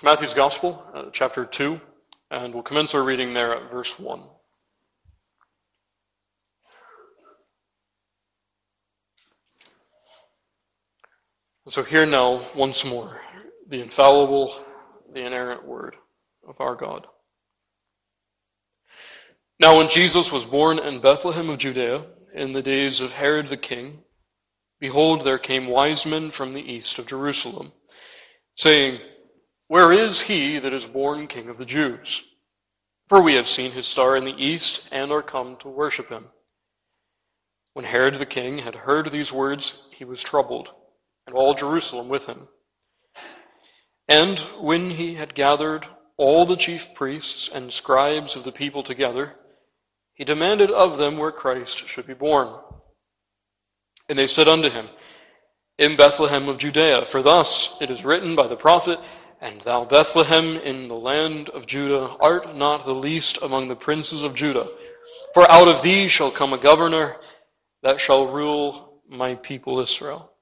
It's Matthew's Gospel, uh, chapter 2, and we'll commence our reading there at verse 1. So, hear now once more the infallible, the inerrant word of our God. Now, when Jesus was born in Bethlehem of Judea, in the days of Herod the king, behold, there came wise men from the east of Jerusalem, saying, Where is he that is born king of the Jews? For we have seen his star in the east and are come to worship him. When Herod the king had heard these words, he was troubled, and all Jerusalem with him. And when he had gathered all the chief priests and scribes of the people together, he demanded of them where Christ should be born. And they said unto him, In Bethlehem of Judea, for thus it is written by the prophet, And thou, Bethlehem, in the land of Judah, art not the least among the princes of Judah. For out of thee shall come a governor that shall rule my people Israel.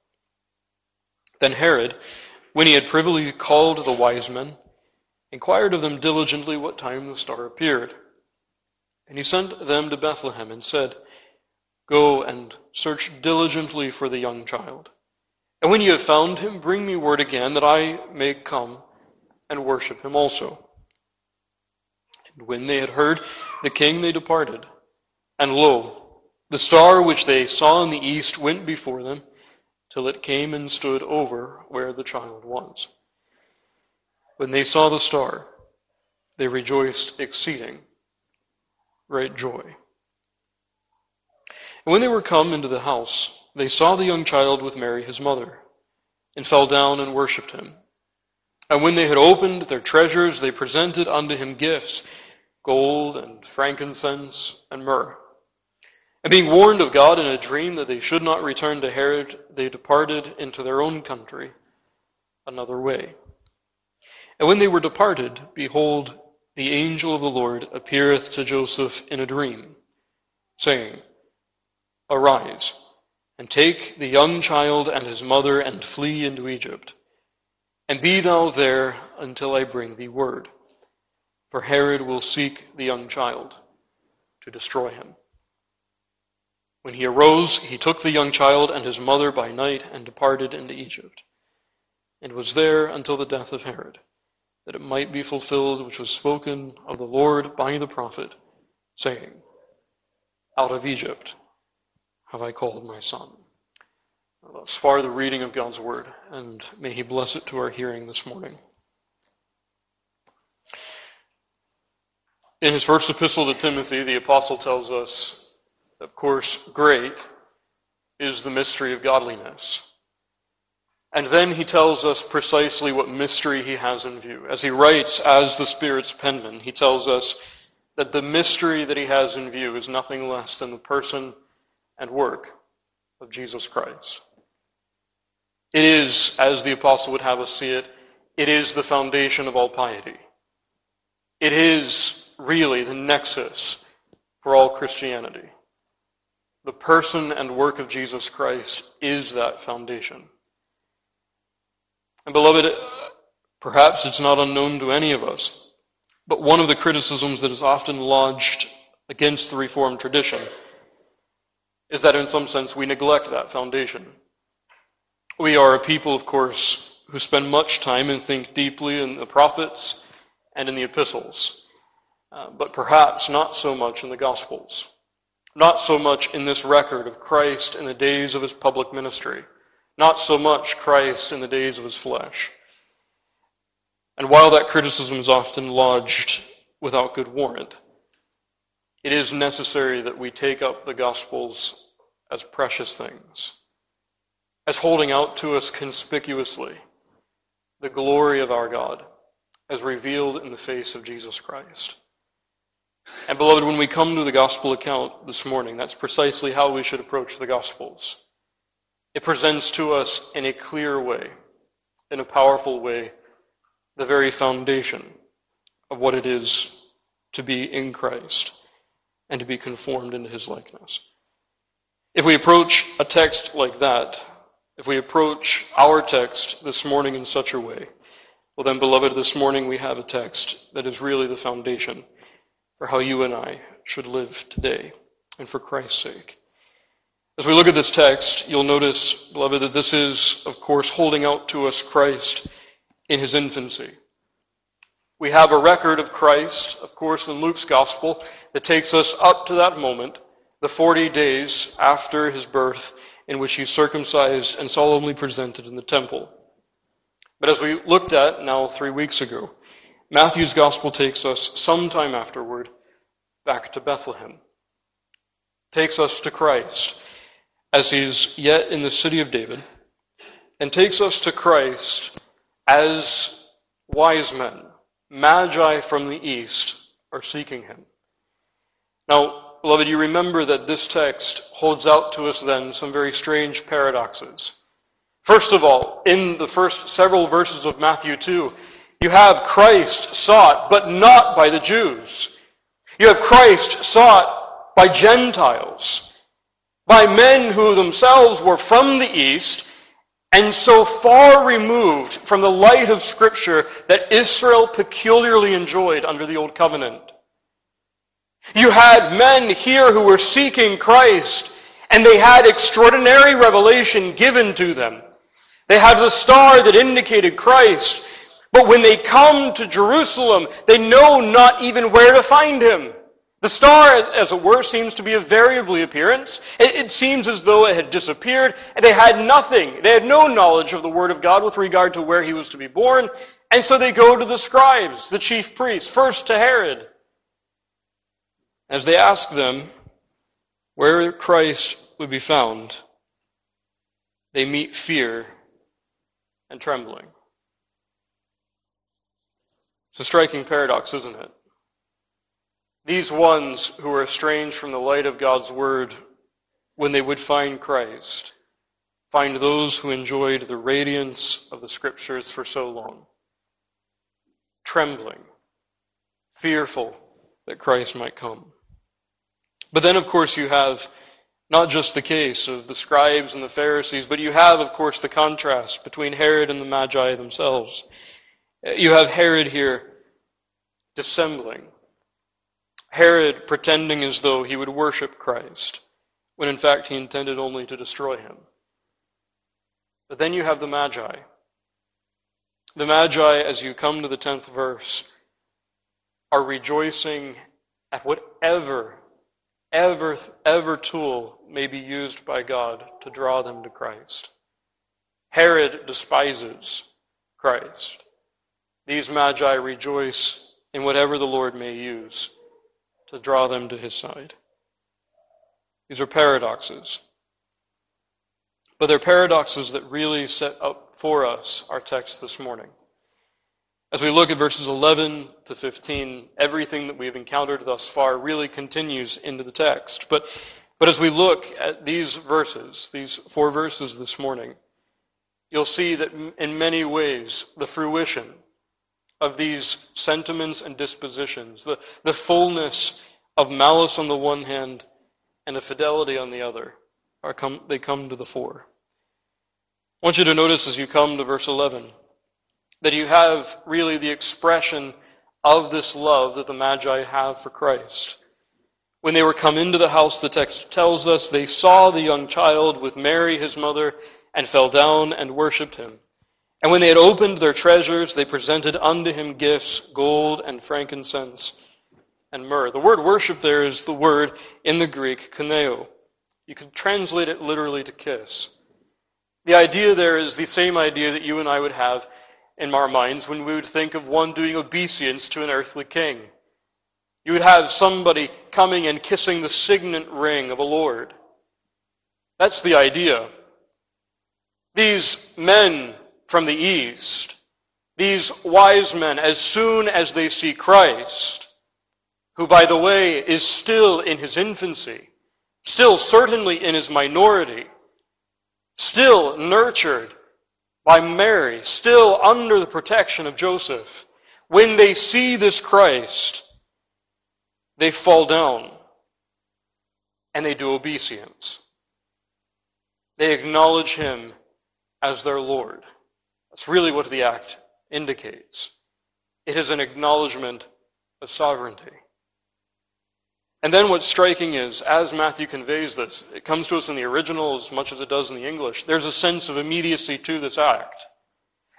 Then Herod, when he had privily called the wise men, inquired of them diligently what time the star appeared. And he sent them to Bethlehem and said, Go and search diligently for the young child. And when you have found him, bring me word again that I may come and worship him also. And when they had heard the king, they departed. And lo, the star which they saw in the east went before them till it came and stood over where the child was. When they saw the star, they rejoiced exceeding great joy. And when they were come into the house, they saw the young child with Mary his mother, and fell down and worshipped him. And when they had opened their treasures, they presented unto him gifts, gold and frankincense and myrrh. And being warned of God in a dream that they should not return to Herod, they departed into their own country another way. And when they were departed, behold, the angel of the Lord appeareth to Joseph in a dream, saying, Arise, and take the young child and his mother, and flee into Egypt. And be thou there until I bring thee word. For Herod will seek the young child to destroy him. When he arose, he took the young child and his mother by night and departed into Egypt, and was there until the death of Herod that it might be fulfilled which was spoken of the Lord by the prophet, saying, Out of Egypt have I called my son. Thus far, the reading of God's word, and may he bless it to our hearing this morning. In his first epistle to Timothy, the apostle tells us, of course, great is the mystery of godliness. And then he tells us precisely what mystery he has in view. As he writes as the Spirit's penman, he tells us that the mystery that he has in view is nothing less than the person and work of Jesus Christ. It is, as the apostle would have us see it, it is the foundation of all piety. It is really the nexus for all Christianity. The person and work of Jesus Christ is that foundation. And beloved, perhaps it's not unknown to any of us, but one of the criticisms that is often lodged against the Reformed tradition is that in some sense we neglect that foundation. We are a people, of course, who spend much time and think deeply in the prophets and in the epistles, uh, but perhaps not so much in the Gospels, not so much in this record of Christ in the days of his public ministry not so much Christ in the days of his flesh. And while that criticism is often lodged without good warrant, it is necessary that we take up the Gospels as precious things, as holding out to us conspicuously the glory of our God as revealed in the face of Jesus Christ. And beloved, when we come to the Gospel account this morning, that's precisely how we should approach the Gospels. It presents to us in a clear way, in a powerful way, the very foundation of what it is to be in Christ and to be conformed into his likeness. If we approach a text like that, if we approach our text this morning in such a way, Well, then, beloved, this morning we have a text that is really the foundation for how you and I should live today and for Christ's sake. As we look at this text, you'll notice, beloved, that this is, of course, holding out to us Christ in his infancy. We have a record of Christ, of course, in Luke's gospel that takes us up to that moment, the 40 days after his birth, in which he's circumcised and solemnly presented in the temple. But as we looked at now three weeks ago, Matthew's gospel takes us sometime afterward back to Bethlehem. Takes us to Christ as he's yet in the city of David, and takes us to Christ as wise men, magi from the east, are seeking him. Now, beloved, you remember that this text holds out to us then some very strange paradoxes. First of all, in the first several verses of Matthew 2, you have Christ sought, but not by the Jews. You have Christ sought by Gentiles, by men who themselves were from the East and so far removed from the light of Scripture that Israel peculiarly enjoyed under the Old Covenant. You had men here who were seeking Christ, and they had extraordinary revelation given to them. They had the star that indicated Christ. But when they come to Jerusalem, they know not even where to find him. The star, as it were, seems to be of variably appearance. It, seems as though it had disappeared, and they had nothing. They had no knowledge of the Word of God with regard to where he was to be born. And so they go to the scribes, the chief priests, first to Herod. As they ask them where Christ would be found, they meet fear and trembling. It's a striking paradox, isn't it? These ones who were estranged from the light of God's word, when they would find Christ, find those who enjoyed the radiance of the scriptures for so long, trembling, fearful that Christ might come. But then, of course, you have not just the case of the scribes and the Pharisees, but you have, of course, the contrast between Herod and the Magi themselves. You have Herod here dissembling. Herod pretending as though he would worship Christ, when in fact he intended only to destroy him. But then you have the Magi. The Magi, as you come to the 10th verse, are rejoicing at whatever ever, ever tool may be used by God to draw them to Christ. Herod despises Christ. These magi rejoice in whatever the Lord may use to draw them to his side. These are paradoxes. But they're paradoxes that really set up for us our text this morning. As we look at verses 11 to 15, everything that we've encountered thus far really continues into the text. But, but as we look at these verses, these four verses this morning, you'll see that in many ways the fruition of these sentiments and dispositions, the, the fullness of malice on the one hand and of fidelity on the other, are come, they come to the fore. I want you to notice as you come to verse 11 that you have really the expression of this love that the Magi have for Christ. When they were come into the house, the text tells us they saw the young child with Mary, his mother, and fell down and worshipped him. And when they had opened their treasures, they presented unto him gifts, gold and frankincense and myrrh. The word worship there is the word in the Greek, kuneo. You could translate it literally to kiss. The idea there is the same idea that you and I would have in our minds when we would think of one doing obeisance to an earthly king. You would have somebody coming and kissing the signet ring of a lord. That's the idea. These men from the east, these wise men, as soon as they see Christ, who, by the way, is still in his infancy, still certainly in his minority, still nurtured by Mary, still under the protection of Joseph, when they see this Christ, they fall down and they do obeisance. They acknowledge him as their Lord. That's really what the act indicates. It is an acknowledgement of sovereignty. And then what's striking is, as Matthew conveys this, it comes to us in the original as much as it does in the English, there's a sense of immediacy to this act.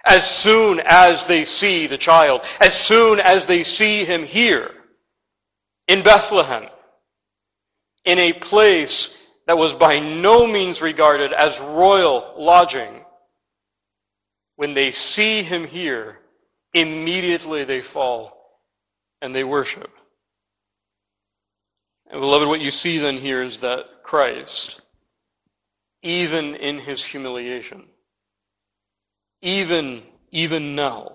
As soon as they see the child, as soon as they see him here, in Bethlehem, in a place that was by no means regarded as royal lodging, when they see him here, immediately they fall and they worship. And beloved, what you see then here is that Christ, even in his humiliation, even, even now,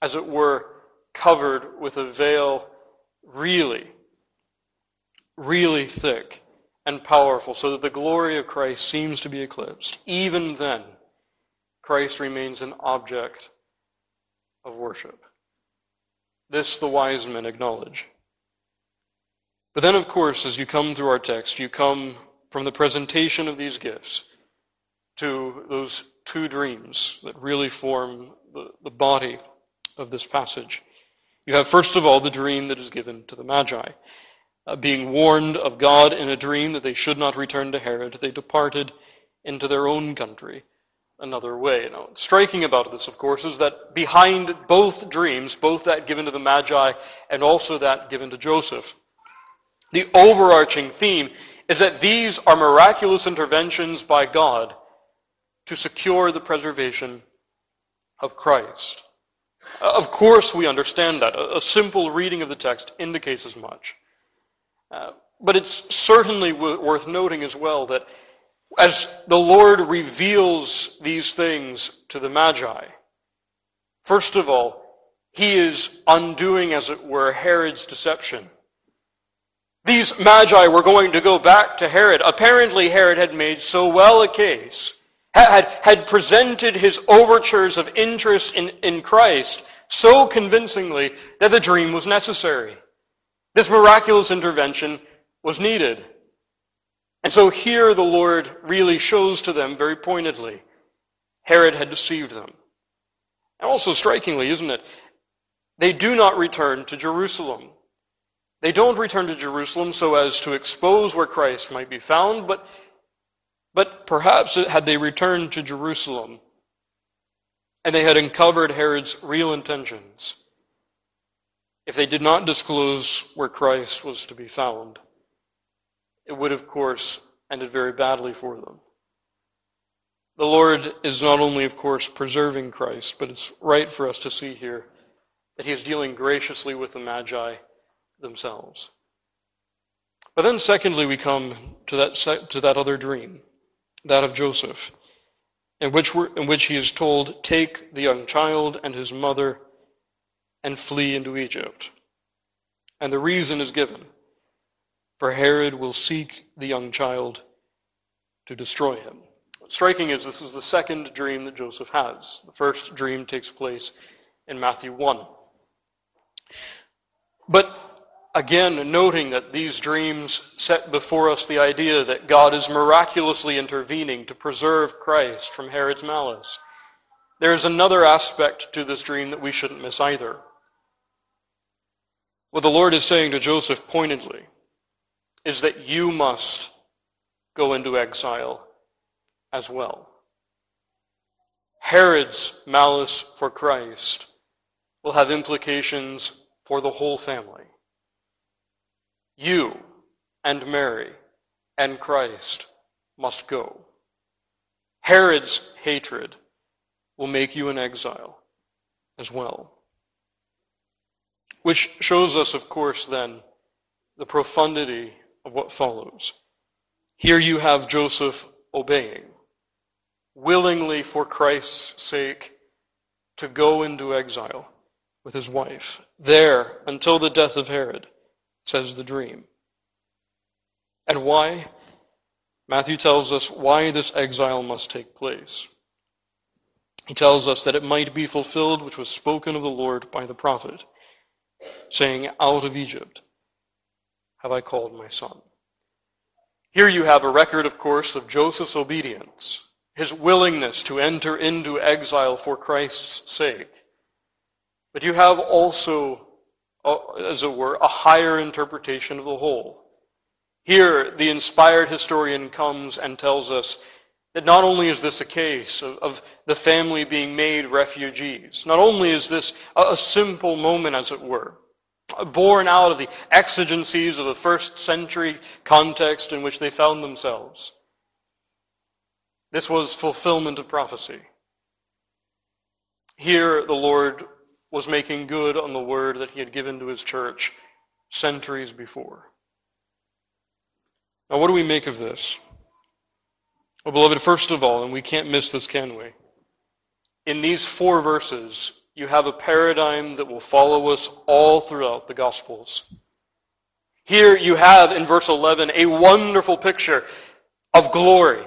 as it were, covered with a veil really, really thick and powerful, so that the glory of Christ seems to be eclipsed. Even then, Christ remains an object of worship. This the wise men acknowledge. But then, of course, as you come through our text, you come from the presentation of these gifts to those two dreams that really form the, the body of this passage. You have, first of all, the dream that is given to the Magi. Uh, being warned of God in a dream that they should not return to Herod, they departed into their own country another way. Now, striking about this, of course, is that behind both dreams, both that given to the Magi and also that given to Joseph, the overarching theme is that these are miraculous interventions by God to secure the preservation of Christ. Of course, we understand that. A simple reading of the text indicates as much. Uh, but it's certainly w- worth noting as well that as the Lord reveals these things to the Magi, first of all, he is undoing, as it were, Herod's deception. These magi were going to go back to Herod. Apparently, Herod had made so well a case, had, had presented his overtures of interest in, in Christ so convincingly that the dream was necessary. This miraculous intervention was needed. And so here the Lord really shows to them very pointedly Herod had deceived them. And also strikingly, isn't it? They do not return to Jerusalem. They don't return to Jerusalem so as to expose where Christ might be found, but, but perhaps had they returned to Jerusalem and they had uncovered Herod's real intentions, if they did not disclose where Christ was to be found, it would, of course, ended very badly for them. The Lord is not only, of course, preserving Christ, but it's right for us to see here that He is dealing graciously with the Magi themselves. But then, secondly, we come to that, to that other dream, that of Joseph, in which, in which he is told, Take the young child and his mother and flee into Egypt. And the reason is given for Herod will seek the young child to destroy him. What's striking is this is the second dream that Joseph has. The first dream takes place in Matthew 1. But again, noting that these dreams set before us the idea that God is miraculously intervening to preserve Christ from Herod's malice. There is another aspect to this dream that we shouldn't miss either. What the Lord is saying to Joseph pointedly is that you must go into exile as well. Herod's malice for Christ will have implications for the whole family. You and Mary and Christ must go. Herod's hatred will make you an exile as well. Which shows us, of course, then, the profundity of what follows. Here you have Joseph obeying, willingly for Christ's sake, to go into exile with his wife, there until the death of Herod says the dream. And why? Matthew tells us why this exile must take place. He tells us that it might be fulfilled which was spoken of the Lord by the prophet, saying, Out of Egypt have I called my son. Here you have a record, of course, of Joseph's obedience, his willingness to enter into exile for Christ's sake. But you have also, Oh, as it were, a higher interpretation of the whole. Here, the inspired historian comes and tells us that not only is this a case of, of the family being made refugees, not only is this a, a simple moment, as it were, born out of the exigencies of the first century context in which they found themselves. This was fulfillment of prophecy. Here, the Lord was making good on the word that he had given to his church centuries before. Now, what do we make of this? Well, beloved, first of all, and we can't miss this, can we? In these four verses, you have a paradigm that will follow us all throughout the Gospels. Here you have in verse 11 a wonderful picture of glory.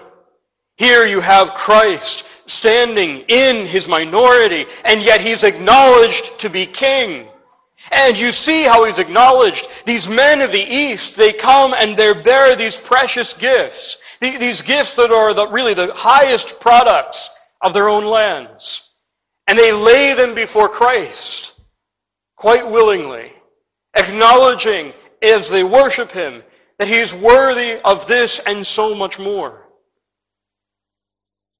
Here you have Christ standing in his minority, and yet he's acknowledged to be king. And you see how he's acknowledged. These men of the East, they come and they bear these precious gifts. These gifts that are the, really the highest products of their own lands. And they lay them before Christ quite willingly, acknowledging as they worship him that he is worthy of this and so much more.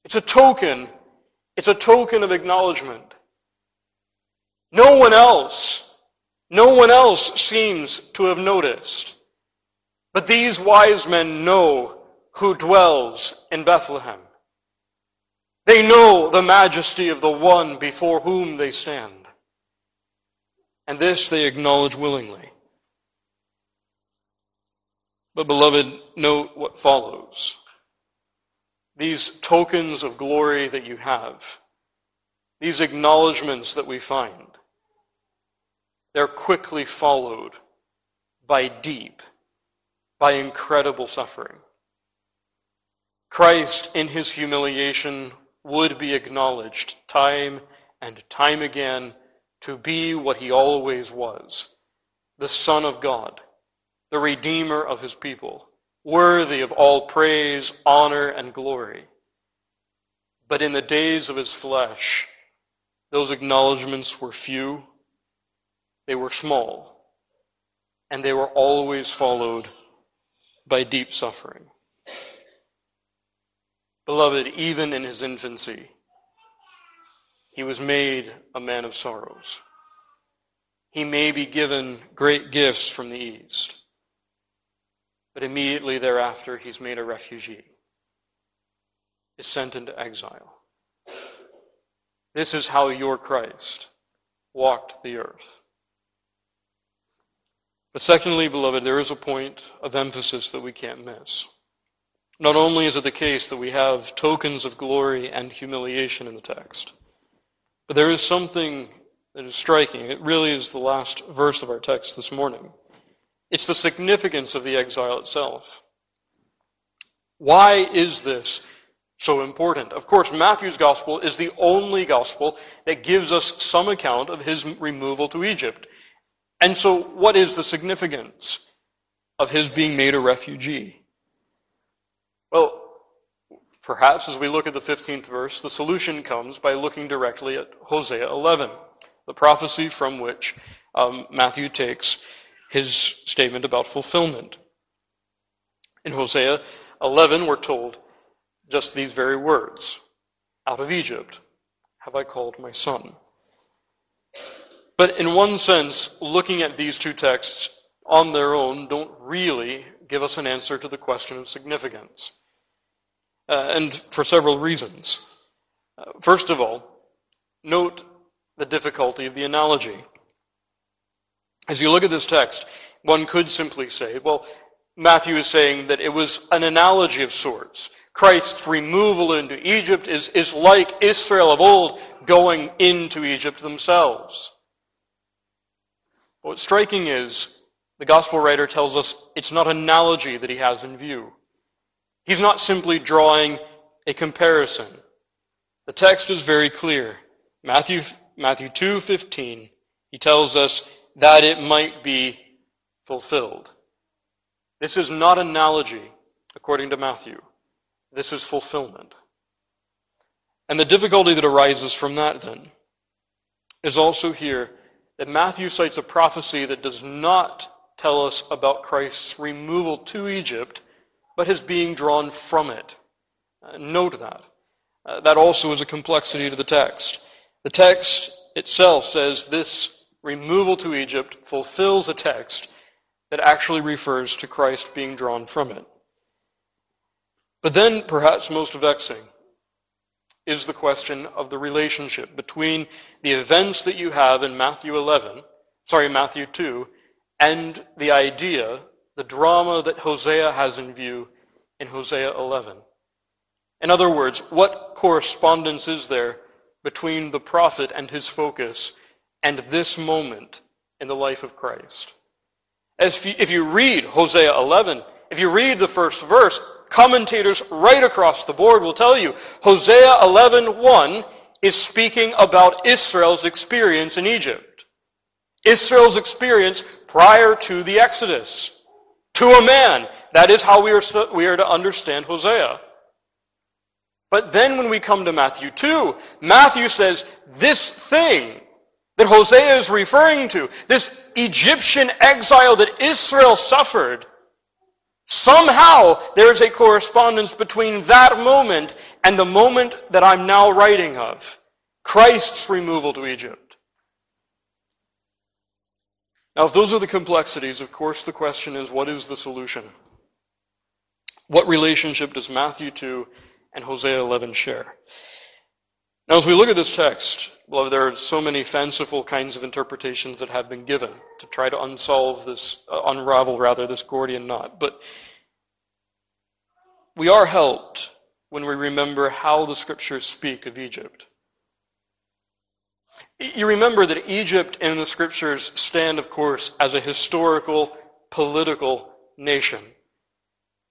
It's a token. It's a token of acknowledgement. No one else, no one else seems to have noticed. But these wise men know who dwells in Bethlehem. They know the majesty of the one before whom they stand. And this they acknowledge willingly. But, beloved, note what follows. These tokens of glory that you have, these acknowledgments that we find, they're quickly followed by deep, by incredible suffering. Christ, in his humiliation, would be acknowledged time and time again to be what he always was the Son of God, the Redeemer of his people, worthy of all praise, honor, and glory. But in the days of his flesh, those acknowledgments were few, they were small, and they were always followed by deep suffering. Beloved, even in his infancy, he was made a man of sorrows. He may be given great gifts from the East, but immediately thereafter he's made a refugee, is sent into exile. This is how your Christ walked the earth. But secondly, beloved, there is a point of emphasis that we can't miss. Not only is it the case that we have tokens of glory and humiliation in the text, but there is something that is striking. It really is the last verse of our text this morning. It's the significance of the exile itself. Why is this so important? Of course, Matthew's gospel is the only gospel that gives us some account of his removal to Egypt. And so, what is the significance of his being made a refugee? Well, perhaps as we look at the 15th verse, the solution comes by looking directly at Hosea 11, the prophecy from which um, Matthew takes his statement about fulfillment. In Hosea 11, we're told just these very words Out of Egypt have I called my son. But in one sense, looking at these two texts on their own don't really give us an answer to the question of significance uh, and for several reasons. Uh, first of all, note the difficulty of the analogy. As you look at this text, one could simply say, well, Matthew is saying that it was an analogy of sorts. Christ's removal into Egypt is, is like Israel of old going into Egypt themselves. What's striking is the gospel writer tells us it's not analogy that he has in view. He's not simply drawing a comparison. The text is very clear. Matthew, Matthew 2.15, he tells us that it might be fulfilled. This is not analogy, according to Matthew. This is fulfillment. And the difficulty that arises from that, then, is also here that Matthew cites a prophecy that does not tell us about Christ's removal to Egypt, but his being drawn from it. Uh, note that. Uh, that also is a complexity to the text. The text itself says this removal to Egypt fulfills a text that actually refers to Christ being drawn from it. But then, perhaps most vexing, is the question of the relationship between the events that you have in Matthew 11, sorry, Matthew 2, and the idea, the drama that Hosea has in view in Hosea 11. In other words, what correspondence is there between the prophet and his focus and this moment in the life of Christ? As if you read Hosea 11, if you read the first verse, commentators right across the board will tell you Hosea 11:1 is speaking about Israel's experience in Egypt. Israel's experience prior to the Exodus. To a man. That is how we are, we are to understand Hosea. But then when we come to Matthew 2, Matthew says this thing that Hosea is referring to, this Egyptian exile that Israel suffered, somehow there is a correspondence between that moment and the moment that I'm now writing of Christ's removal to Egypt. Now, if those are the complexities, of course, the question is what is the solution? What relationship does Matthew 2 and Hosea 11 share. Now, as we look at this text, beloved, there are so many fanciful kinds of interpretations that have been given to try to unsolve this, uh, unravel rather, this Gordian knot. But we are helped when we remember how the scriptures speak of Egypt. You remember that Egypt in the scriptures stand, of course, as a historical, political nation.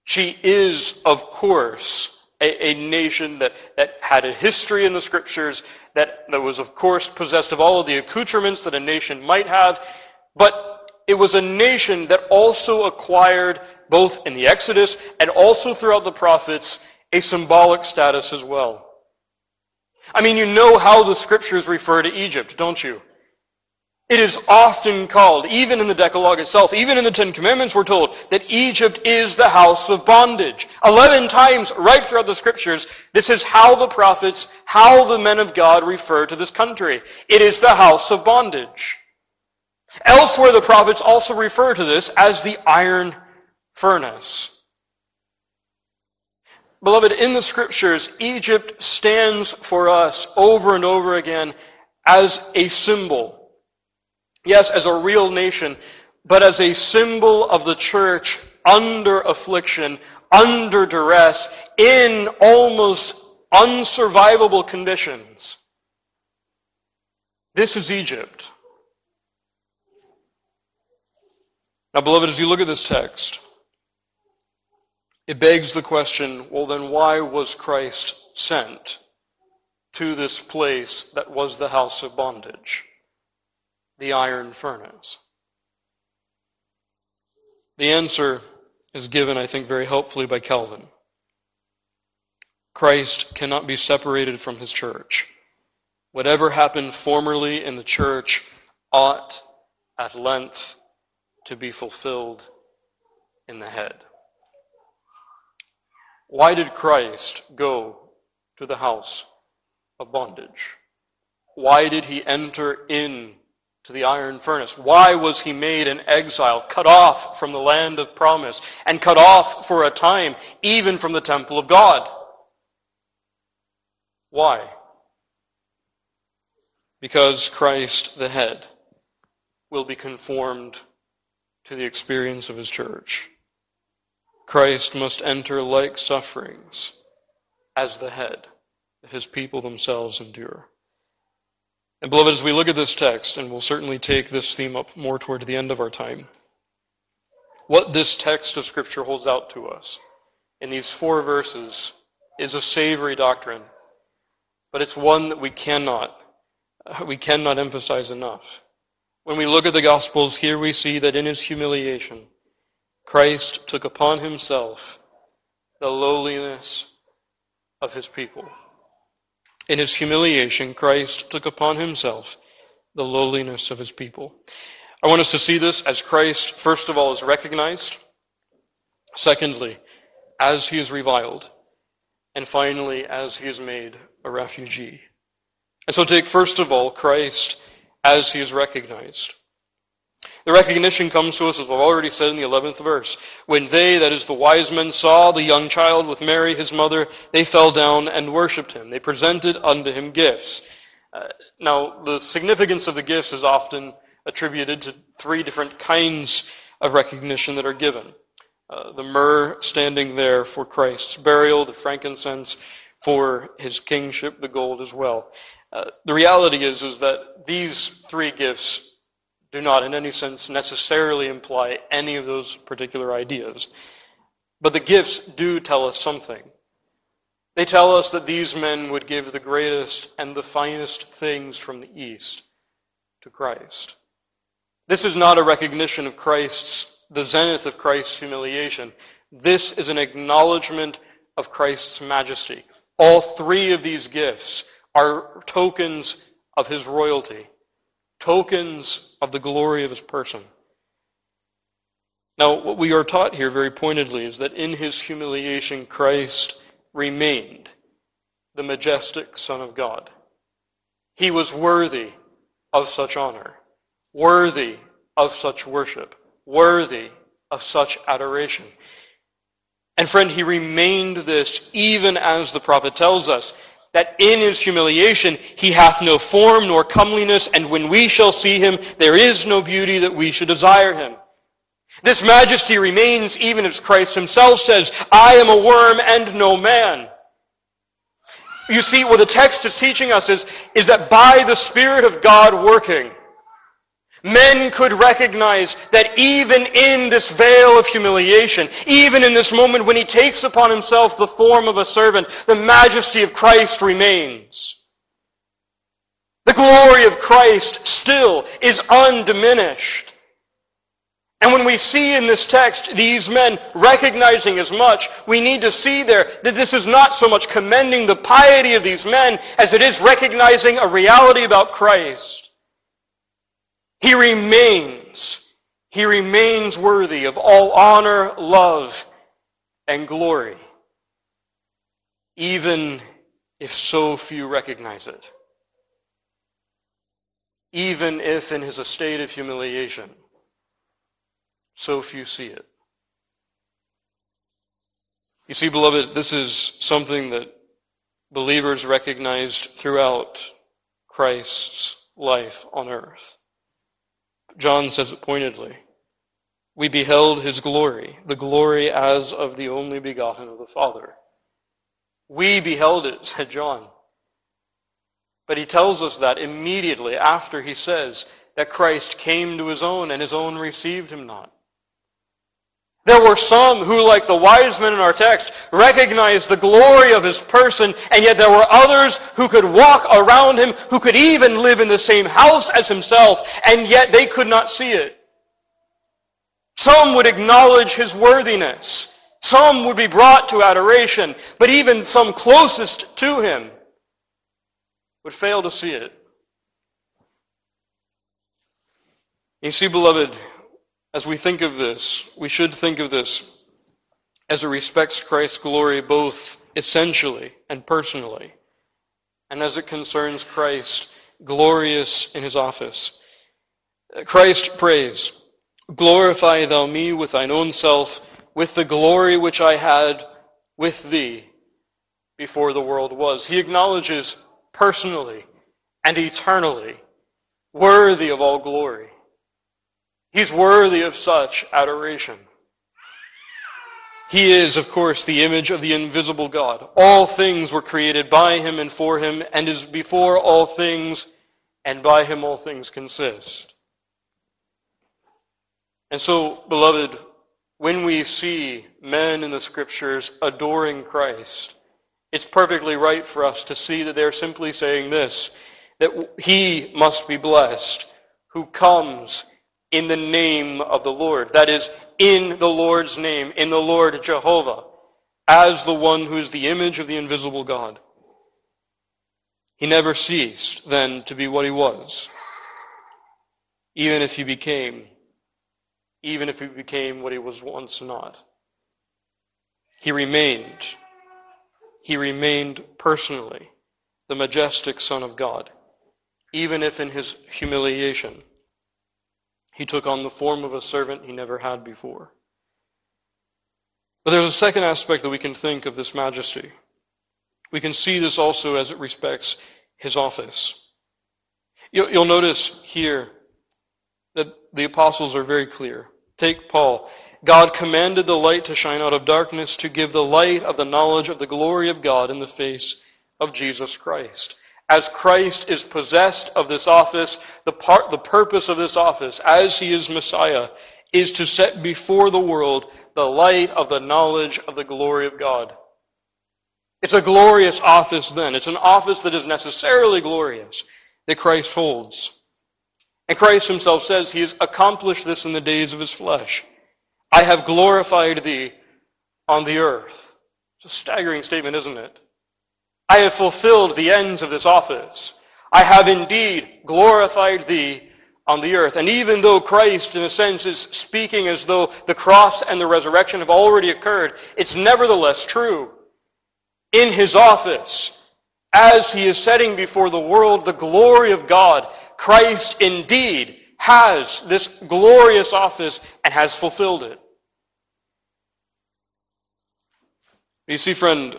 She is, of course, a, a nation that, that had a history in the scriptures, that, that was, of course, possessed of all of the accoutrements that a nation might have, but it was a nation that also acquired, both in the Exodus and also throughout the prophets, a symbolic status as well. I mean, you know how the scriptures refer to Egypt, don't you? It is often called, even in the Decalogue itself, even in the Ten Commandments, we're told that Egypt is the house of bondage. Eleven times right throughout the scriptures, this is how the prophets, how the men of God refer to this country. It is the house of bondage. Elsewhere, the prophets also refer to this as the iron furnace. Beloved, in the scriptures, Egypt stands for us over and over again as a symbol Yes, as a real nation, but as a symbol of the church under affliction, under duress, in almost unsurvivable conditions. This is Egypt. Now, beloved, as you look at this text, it begs the question well, then why was Christ sent to this place that was the house of bondage? The iron furnace? The answer is given, I think, very helpfully by Calvin. Christ cannot be separated from his church. Whatever happened formerly in the church ought at length to be fulfilled in the head. Why did Christ go to the house of bondage? Why did he enter in to the iron furnace? Why was he made an exile, cut off from the land of promise, and cut off for a time even from the temple of God? Why? Because Christ, the head, will be conformed to the experience of his church. Christ must enter like sufferings as the head that his people themselves endure. And beloved, as we look at this text, and we'll certainly take this theme up more toward the end of our time, what this text of Scripture holds out to us in these four verses is a savory doctrine, but it's one that we cannot, we cannot emphasize enough. When we look at the Gospels, here we see that in his humiliation, Christ took upon himself the lowliness of his people. In his humiliation, Christ took upon himself the lowliness of his people. I want us to see this as Christ, first of all, is recognized. Secondly, as he is reviled. And finally, as he is made a refugee. And so take first of all Christ as he is recognized. The recognition comes to us, as we've already said in the 11th verse. When they, that is the wise men, saw the young child with Mary, his mother, they fell down and worshipped him. They presented unto him gifts. Uh, now, the significance of the gifts is often attributed to three different kinds of recognition that are given. Uh, the myrrh standing there for Christ's burial, the frankincense for his kingship, the gold as well. Uh, the reality is, is that these three gifts do not in any sense necessarily imply any of those particular ideas. But the gifts do tell us something. They tell us that these men would give the greatest and the finest things from the East to Christ. This is not a recognition of Christ's, the zenith of Christ's humiliation. This is an acknowledgement of Christ's majesty. All three of these gifts are tokens of his royalty, tokens of the glory of his person. Now, what we are taught here very pointedly is that in his humiliation, Christ remained the majestic Son of God. He was worthy of such honor, worthy of such worship, worthy of such adoration. And friend, he remained this even as the prophet tells us that in his humiliation he hath no form nor comeliness, and when we shall see him, there is no beauty that we should desire him. This majesty remains even as Christ himself says, I am a worm and no man. You see, what the text is teaching us is, is that by the Spirit of God working, men could recognize that even in this veil of humiliation, even in this moment when he takes upon himself the form of a servant, the majesty of Christ remains. The glory of Christ still is undiminished. And when we see in this text these men recognizing as much, we need to see there that this is not so much commending the piety of these men as it is recognizing a reality about Christ. He remains, he remains worthy of all honor, love, and glory, even if so few recognize it. Even if in his estate of humiliation, so few see it. You see, beloved, this is something that believers recognized throughout Christ's life on earth. John says it pointedly. We beheld his glory, the glory as of the only begotten of the Father. We beheld it, said John. But he tells us that immediately after he says that Christ came to his own and his own received him not. There were some who, like the wise men in our text, recognized the glory of his person, and yet there were others who could walk around him, who could even live in the same house as himself, and yet they could not see it. Some would acknowledge his worthiness. Some would be brought to adoration, but even some closest to him would fail to see it. You see, beloved, as we think of this, we should think of this as it respects Christ's glory both essentially and personally, and as it concerns Christ glorious in his office. Christ prays, Glorify thou me with thine own self, with the glory which I had with thee before the world was. He acknowledges personally and eternally worthy of all glory. He's worthy of such adoration. He is, of course, the image of the invisible God. All things were created by him and for him, and is before all things, and by him all things consist. And so, beloved, when we see men in the scriptures adoring Christ, it's perfectly right for us to see that they're simply saying this, that he must be blessed who comes in the name of the Lord. That is, in the Lord's name, in the Lord Jehovah, as the one who is the image of the invisible God. He never ceased then to be what he was, even if he became, even if he became what he was once not. He remained, he remained personally the majestic Son of God, even if in his humiliation he took on the form of a servant he never had before. But there's a second aspect that we can think of this majesty. We can see this also as it respects his office. You'll notice here that the apostles are very clear. Take Paul. God commanded the light to shine out of darkness to give the light of the knowledge of the glory of God in the face of Jesus Christ. As Christ is possessed of this office, the, part, the purpose of this office, as he is Messiah, is to set before the world the light of the knowledge of the glory of God. It's a glorious office then. It's an office that is necessarily glorious that Christ holds. And Christ himself says he has accomplished this in the days of his flesh. I have glorified thee on the earth. It's a staggering statement, isn't it? I have fulfilled the ends of this office. I have indeed glorified thee on the earth. And even though Christ, in a sense, is speaking as though the cross and the resurrection have already occurred, it's nevertheless true. In his office, as he is setting before the world the glory of God, Christ indeed has this glorious office and has fulfilled it. You see, friend,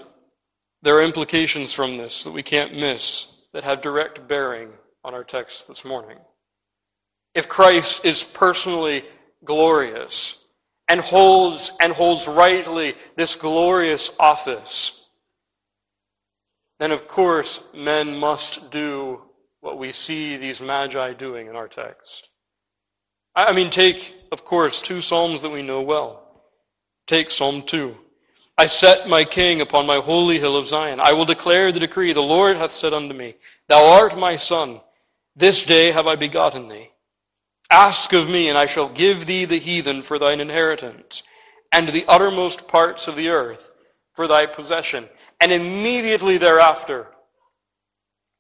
there are implications from this that we can't miss that have direct bearing on our text this morning. If Christ is personally glorious and holds and holds rightly this glorious office, then of course men must do what we see these magi doing in our text. I mean, take, of course, two Psalms that we know well. Take Psalm 2. I set my king upon my holy hill of Zion. I will declare the decree. The Lord hath said unto me, Thou art my son. This day have I begotten thee. Ask of me, and I shall give thee the heathen for thine inheritance, and the uttermost parts of the earth for thy possession. And immediately thereafter,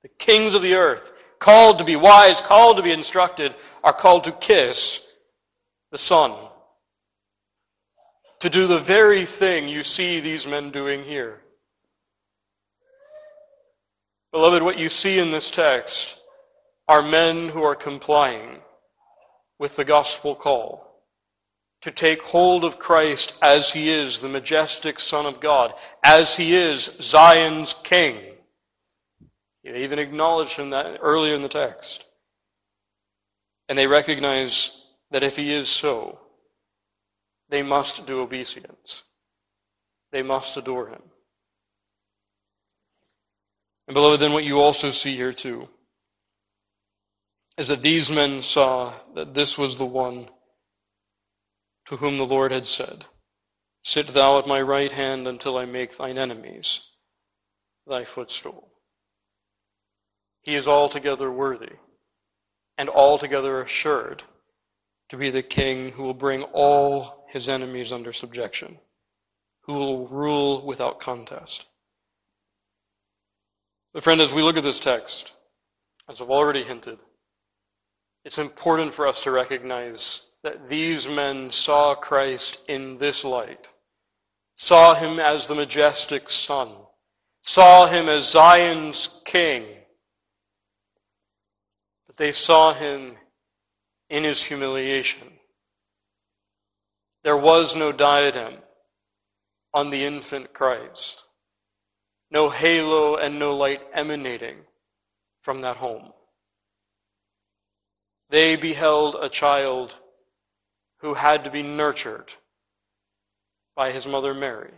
the kings of the earth, called to be wise, called to be instructed, are called to kiss the Son to do the very thing you see these men doing here. Beloved, what you see in this text are men who are complying with the gospel call to take hold of Christ as he is the majestic Son of God, as he is Zion's King. They even acknowledge him that earlier in the text. And they recognize that if he is so, they must do obeisance. They must adore him. And beloved, then what you also see here too is that these men saw that this was the one to whom the Lord had said, Sit thou at my right hand until I make thine enemies thy footstool. He is altogether worthy and altogether assured to be the king who will bring all his enemies under subjection, who will rule without contest. But, friend, as we look at this text, as I've already hinted, it's important for us to recognize that these men saw Christ in this light, saw him as the majestic Son, saw him as Zion's King, but they saw him in his humiliation. There was no diadem on the infant Christ, no halo and no light emanating from that home. They beheld a child who had to be nurtured by his mother Mary,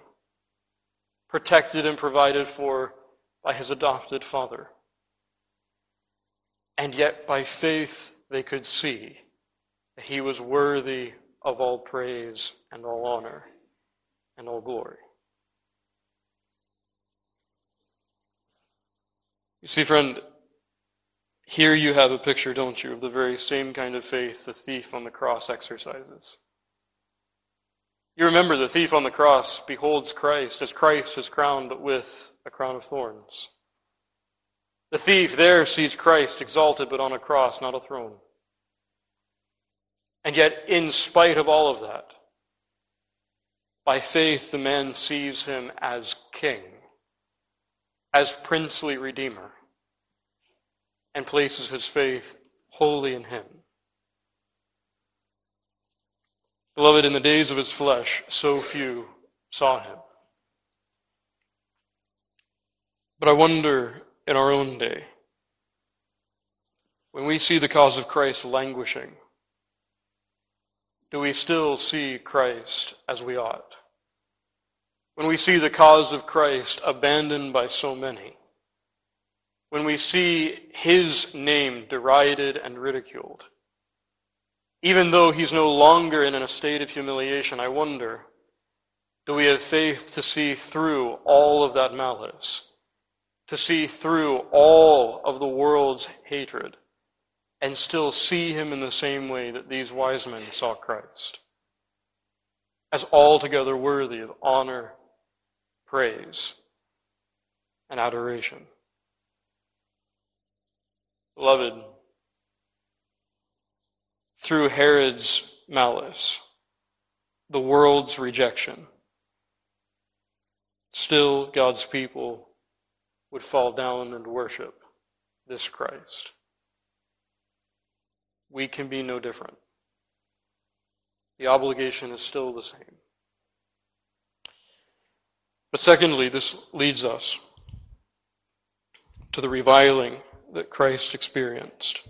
protected and provided for by his adopted father. And yet, by faith, they could see that he was worthy of all praise and all honor and all glory. You see, friend, here you have a picture, don't you, of the very same kind of faith the thief on the cross exercises. You remember the thief on the cross beholds Christ as Christ is crowned with a crown of thorns. The thief there sees Christ exalted but on a cross, not a throne. And yet, in spite of all of that, by faith the man sees him as king, as princely redeemer, and places his faith wholly in him. Beloved, in the days of his flesh, so few saw him. But I wonder in our own day, when we see the cause of Christ languishing, do we still see Christ as we ought? When we see the cause of Christ abandoned by so many, when we see his name derided and ridiculed, even though he's no longer in a state of humiliation, I wonder, do we have faith to see through all of that malice to see through all of the world's hatred and still see him in the same way that these wise men saw Christ as altogether worthy of honor, praise, and adoration. Beloved, through Herod's malice, the world's rejection, still God's people would fall down and worship this Christ. We can be no different. The obligation is still the same. But secondly, this leads us to the reviling that Christ experienced.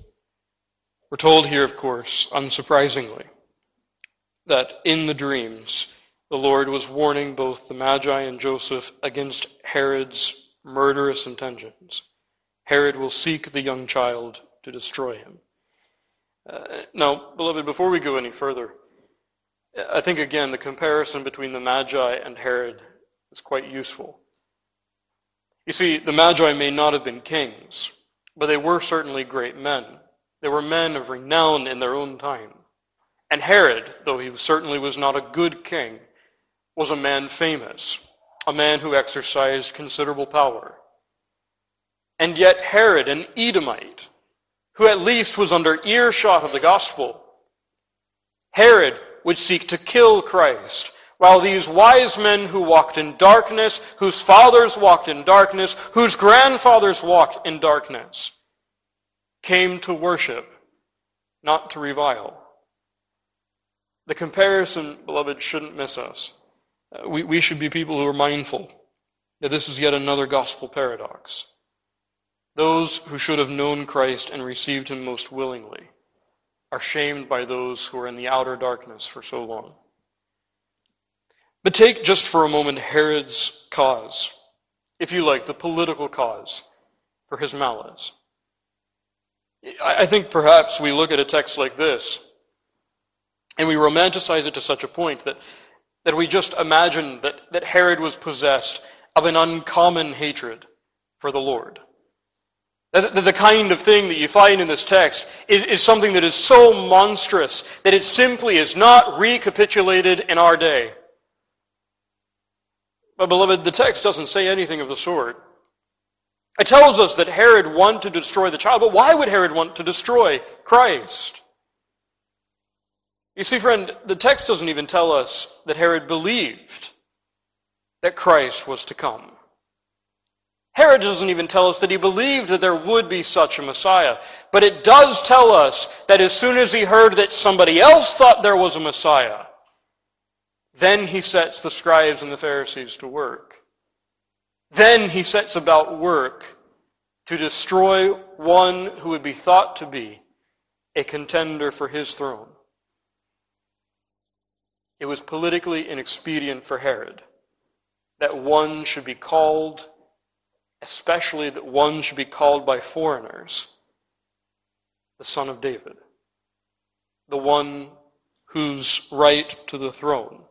We're told here, of course, unsurprisingly, that in the dreams, the Lord was warning both the Magi and Joseph against Herod's murderous intentions. Herod will seek the young child to destroy him. Uh, now, beloved, before we go any further, I think again the comparison between the Magi and Herod is quite useful. You see, the Magi may not have been kings, but they were certainly great men. They were men of renown in their own time. And Herod, though he certainly was not a good king, was a man famous a man who exercised considerable power. And yet Herod, an Edomite, who at least was under earshot of the gospel, Herod would seek to kill Christ, while these wise men who walked in darkness, whose fathers walked in darkness, whose grandfathers walked in darkness, came to worship, not to revile. The comparison, beloved, shouldn't miss us. Uh, we, we should be people who are mindful that this is yet another gospel paradox. Those who should have known Christ and received him most willingly are shamed by those who are in the outer darkness for so long. But take just for a moment Herod's cause, if you like, the political cause for his malice. I think perhaps we look at a text like this and we romanticize it to such a point that that we just imagine that, that Herod was possessed of an uncommon hatred for the Lord. The, the kind of thing that you find in this text is, is something that is so monstrous that it simply is not recapitulated in our day. But beloved, the text doesn't say anything of the sort. It tells us that Herod wanted to destroy the child, but why would Herod want to destroy Christ? You see, friend, the text doesn't even tell us that Herod believed that Christ was to come. Herod doesn't even tell us that he believed that there would be such a Messiah. But it does tell us that as soon as he heard that somebody else thought there was a Messiah, then he sets the scribes and the Pharisees to work. Then he sets about work to destroy one who would be thought to be a contender for his throne. It was politically inexpedient for Herod that one should be called, especially that one should be called by foreigners, the son of David, the one whose right to the throne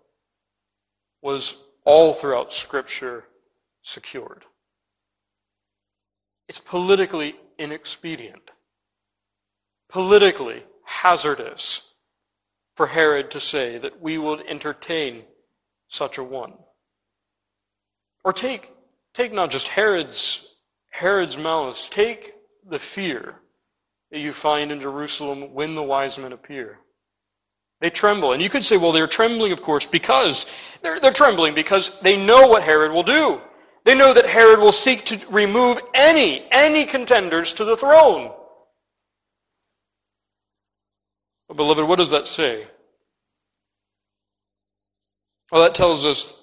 was all throughout Scripture secured. It's politically inexpedient, politically hazardous for Herod to say that we will entertain such a one. Or take, take not just Herod's Herod's malice. Take the fear that you find in Jerusalem when the wise men appear. They tremble. And you could say, well, they're trembling, of course, because they're, they're trembling because they know what Herod will do. They know that Herod will seek to remove any, any contenders to the throne. But beloved, what does that say? Well, that tells us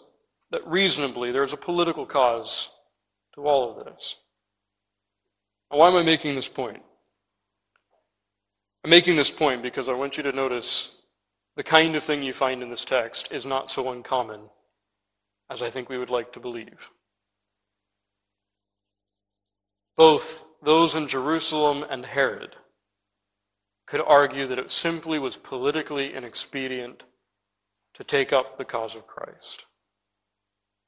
that reasonably there's a political cause to all of this. Now, why am I making this point? I'm making this point because I want you to notice the kind of thing you find in this text is not so uncommon as I think we would like to believe. Both those in Jerusalem and Herod could argue that it simply was politically inexpedient to take up the cause of Christ.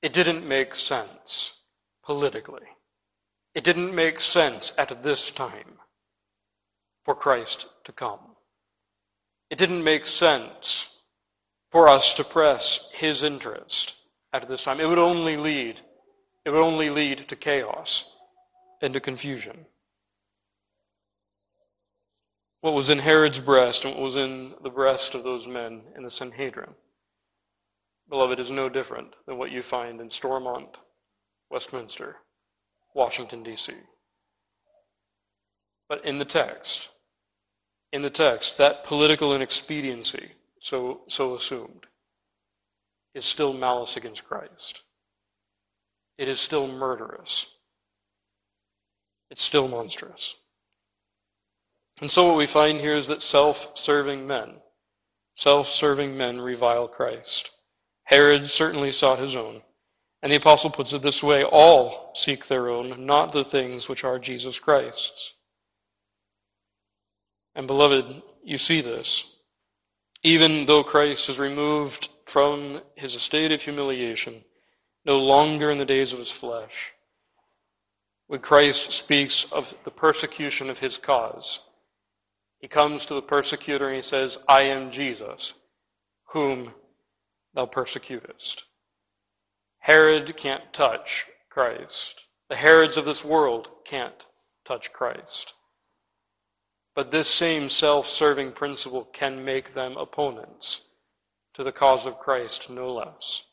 It didn't make sense politically. It didn't make sense at this time for Christ to come. It didn't make sense for us to press his interest at this time. It would only lead, it would only lead to chaos and to confusion. What was in Herod's breast and what was in the breast of those men in the Sanhedrin, beloved, is no different than what you find in Stormont, Westminster, Washington, D.C. But in the text, in the text, that political inexpediency, so, so assumed, is still malice against Christ. It is still murderous. It's still monstrous. And so what we find here is that self-serving men, self-serving men revile Christ. Herod certainly sought his own. And the apostle puts it this way, all seek their own, not the things which are Jesus Christ's. And beloved, you see this. Even though Christ is removed from his estate of humiliation, no longer in the days of his flesh, when Christ speaks of the persecution of his cause, he comes to the persecutor and he says, I am Jesus, whom thou persecutest. Herod can't touch Christ. The Herods of this world can't touch Christ. But this same self serving principle can make them opponents to the cause of Christ, no less.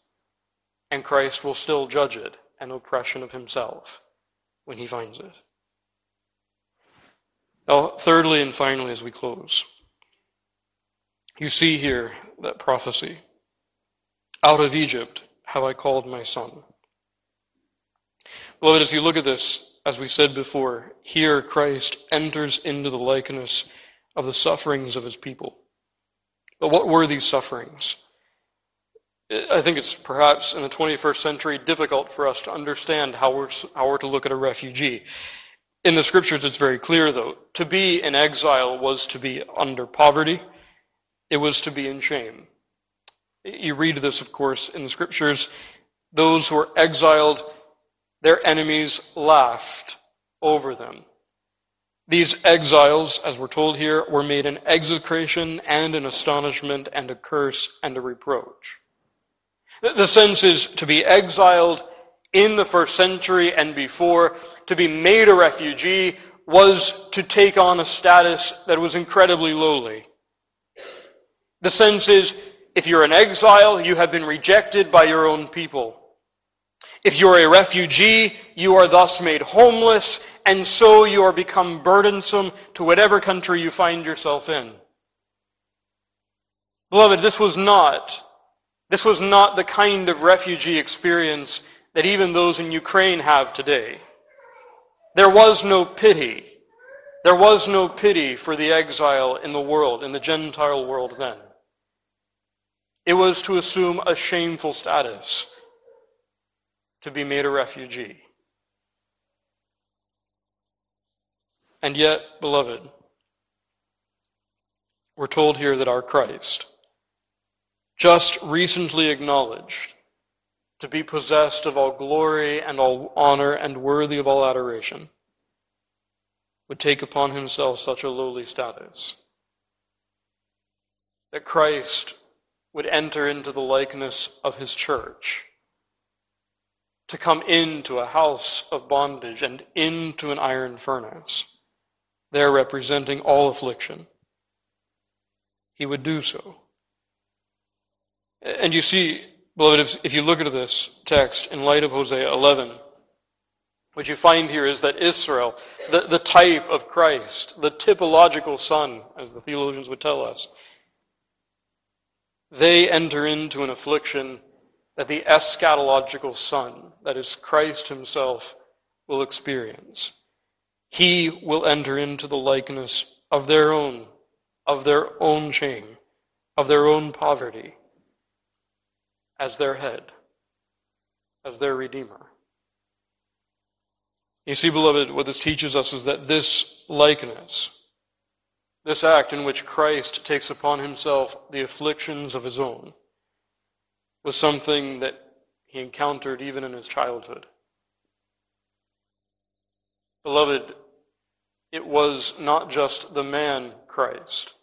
And Christ will still judge it an oppression of himself when he finds it. Now, thirdly and finally, as we close, you see here that prophecy. Out of Egypt have I called my son. Beloved, as you look at this, as we said before, here Christ enters into the likeness of the sufferings of his people. But what were these sufferings? I think it's perhaps in the 21st century difficult for us to understand how we're, how we're to look at a refugee. In the scriptures, it's very clear, though. To be in exile was to be under poverty, it was to be in shame. You read this, of course, in the scriptures. Those who were exiled their enemies laughed over them. These exiles, as we're told here, were made an execration and an astonishment and a curse and a reproach. The sense is to be exiled in the first century and before, to be made a refugee was to take on a status that was incredibly lowly. The sense is, if you're an exile, you have been rejected by your own people. If you're a refugee, you are thus made homeless, and so you are become burdensome to whatever country you find yourself in. Beloved, this was not, this was not the kind of refugee experience that even those in Ukraine have today. There was no pity. There was no pity for the exile in the world, in the Gentile world then. It was to assume a shameful status to be made a refugee. And yet, beloved, we're told here that our Christ, just recently acknowledged to be possessed of all glory and all honor and worthy of all adoration, would take upon himself such a lowly status. That Christ would enter into the likeness of his church to come into a house of bondage and into an iron furnace, there representing all affliction, he would do so. And you see, beloved, if, you look at this text in light of Hosea 11, what you find here is that Israel, the, the type of Christ, the typological son, as the theologians would tell us, they enter into an affliction that the eschatological Son, that is Christ Himself, will experience. He will enter into the likeness of their own, of their own shame, of their own poverty, as their head, as their Redeemer. You see, beloved, what this teaches us is that this likeness, this act in which Christ takes upon himself the afflictions of his own, was something that he encountered even in his childhood. Beloved, it was not just the man Christ,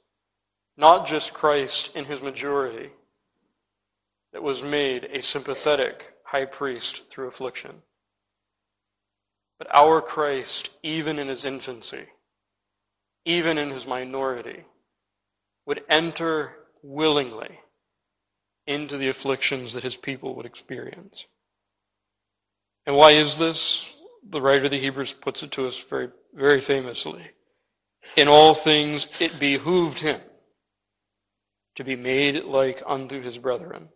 not just Christ in his majority, that was made a sympathetic high priest through affliction, but our Christ, even in his infancy, even in his minority, would enter willingly into the afflictions that his people would experience. And why is this? The writer of the Hebrews puts it to us very, very famously. In all things it behooved him to be made like unto his brethren,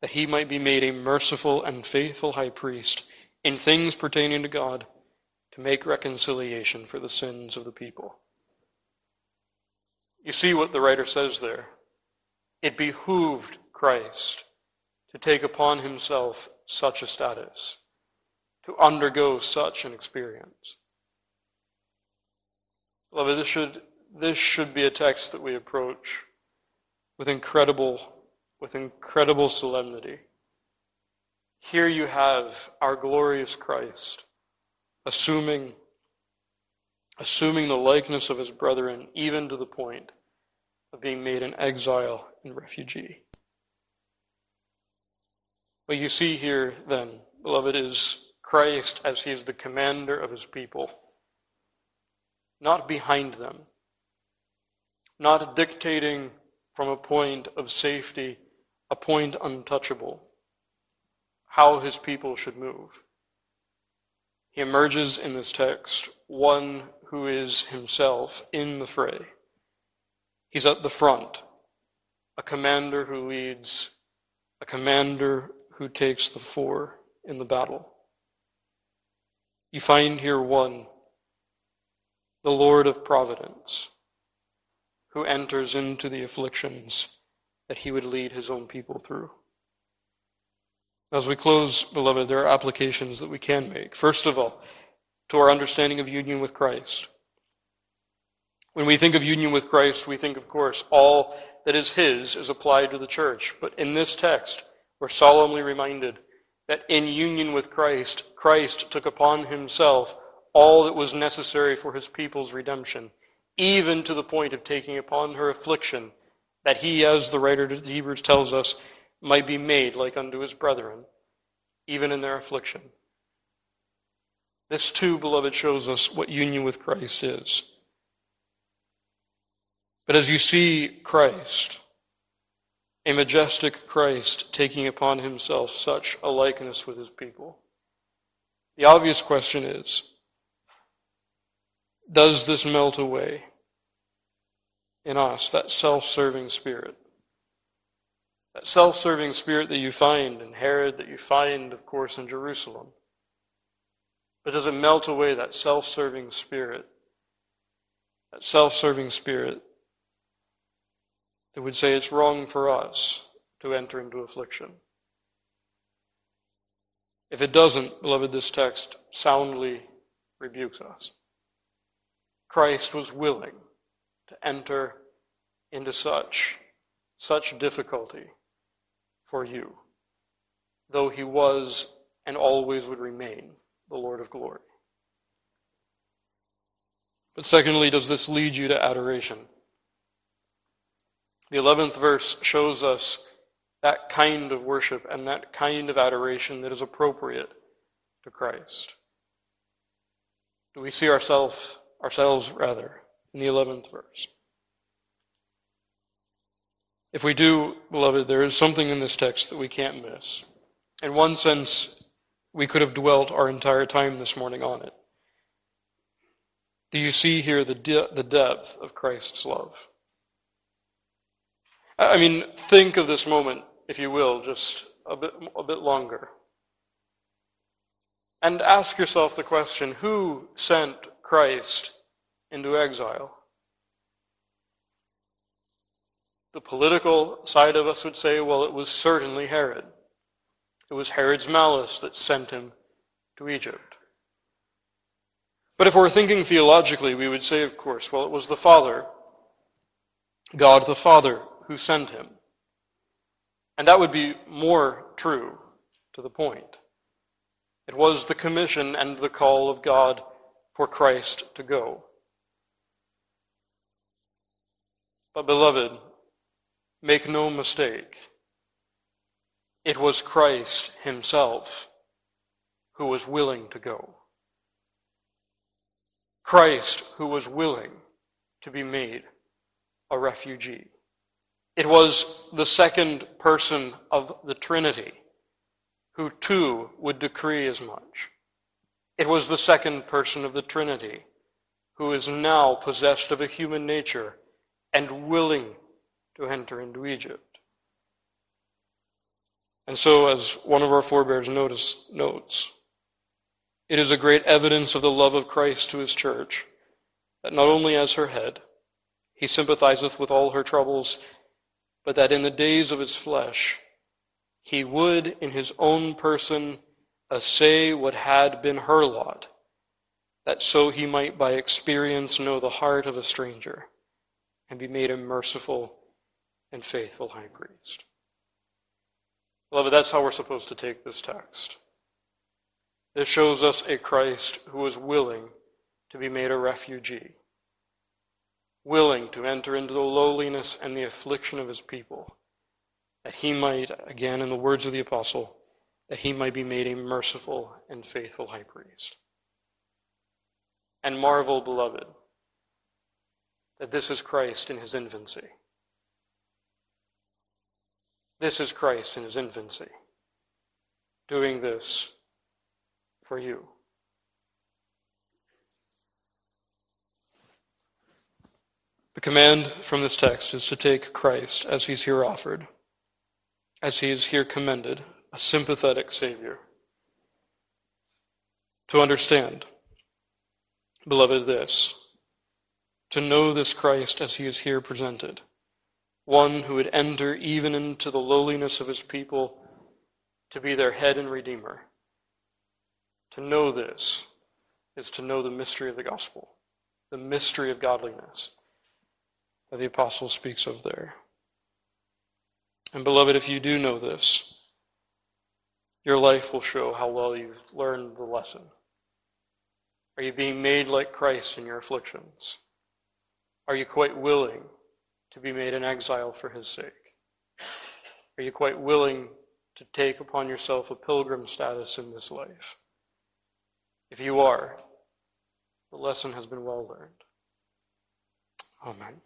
that he might be made a merciful and faithful high priest in things pertaining to God to make reconciliation for the sins of the people. You see what the writer says there. It behooved Christ to take upon himself such a status, to undergo such an experience. Beloved, this should, this should be a text that we approach with incredible, with incredible solemnity. Here you have our glorious Christ assuming, assuming the likeness of his brethren, even to the point of being made an exile and refugee. What you see here, then, beloved, is Christ as he is the commander of his people, not behind them, not dictating from a point of safety, a point untouchable, how his people should move. He emerges in this text one who is himself in the fray. He's at the front, a commander who leads, a commander who takes the fore in the battle. You find here one, the Lord of providence, who enters into the afflictions that he would lead his own people through. As we close, beloved, there are applications that we can make. First of all, to our understanding of union with Christ. When we think of union with Christ, we think, of course, all that is His is applied to the church. But in this text, we're solemnly reminded that in union with Christ, Christ took upon himself all that was necessary for his people's redemption, even to the point of taking upon her affliction, that he, as the writer of the Hebrews tells us, might be made like unto his brethren, even in their affliction. This too, beloved, shows us what union with Christ is. But as you see Christ, a majestic Christ taking upon himself such a likeness with his people. The obvious question is Does this melt away in us, that self serving spirit? That self serving spirit that you find in Herod, that you find, of course, in Jerusalem. But does it melt away that self serving spirit? That self serving spirit that would say it's wrong for us to enter into affliction. If it doesn't, beloved, this text soundly rebukes us. Christ was willing to enter into such, such difficulty for you, though he was and always would remain the Lord of glory. But secondly, does this lead you to adoration? The 11th verse shows us that kind of worship and that kind of adoration that is appropriate to Christ? Do we see ourselves, ourselves rather, in the 11th verse? If we do, beloved, there is something in this text that we can't miss. In one sense, we could have dwelt our entire time this morning on it. Do you see here the, de- the depth of Christ's love? I mean, think of this moment, if you will, just a bit, a bit longer. And ask yourself the question who sent Christ into exile? The political side of us would say, well, it was certainly Herod. It was Herod's malice that sent him to Egypt. But if we're thinking theologically, we would say, of course, well, it was the Father, God the Father, who sent him. And that would be more true to the point. It was the commission and the call of God for Christ to go. But, beloved, make no mistake. It was Christ himself who was willing to go. Christ who was willing to be made a refugee. It was the second person of the Trinity who too would decree as much. It was the second person of the Trinity who is now possessed of a human nature and willing to enter into Egypt. And so, as one of our forebears notice, notes, it is a great evidence of the love of Christ to his church that not only as her head, he sympathizeth with all her troubles, but that in the days of his flesh, he would in his own person assay what had been her lot, that so he might by experience know the heart of a stranger and be made a merciful and faithful high priest. Beloved, that's how we're supposed to take this text. This shows us a Christ who was willing to be made a refugee, willing to enter into the lowliness and the affliction of his people that he might, again in the words of the apostle, that he might be made a merciful and faithful high priest. And marvel, beloved, that this is Christ in his infancy. This is Christ in his infancy, doing this for you. The command from this text is to take Christ as he's here offered as he is here commended, a sympathetic Savior. To understand, beloved, this to know this Christ as he is here presented, one who would enter even into the lowliness of his people to be their head and redeemer. To know this is to know the mystery of the gospel, the mystery of godliness that the apostle speaks of there. And beloved, if you do know this, your life will show how well you've learned the lesson. Are you being made like Christ in your afflictions? Are you quite willing to be made an exile for his sake? Are you quite willing to take upon yourself a pilgrim status in this life? If you are, the lesson has been well learned. Amen.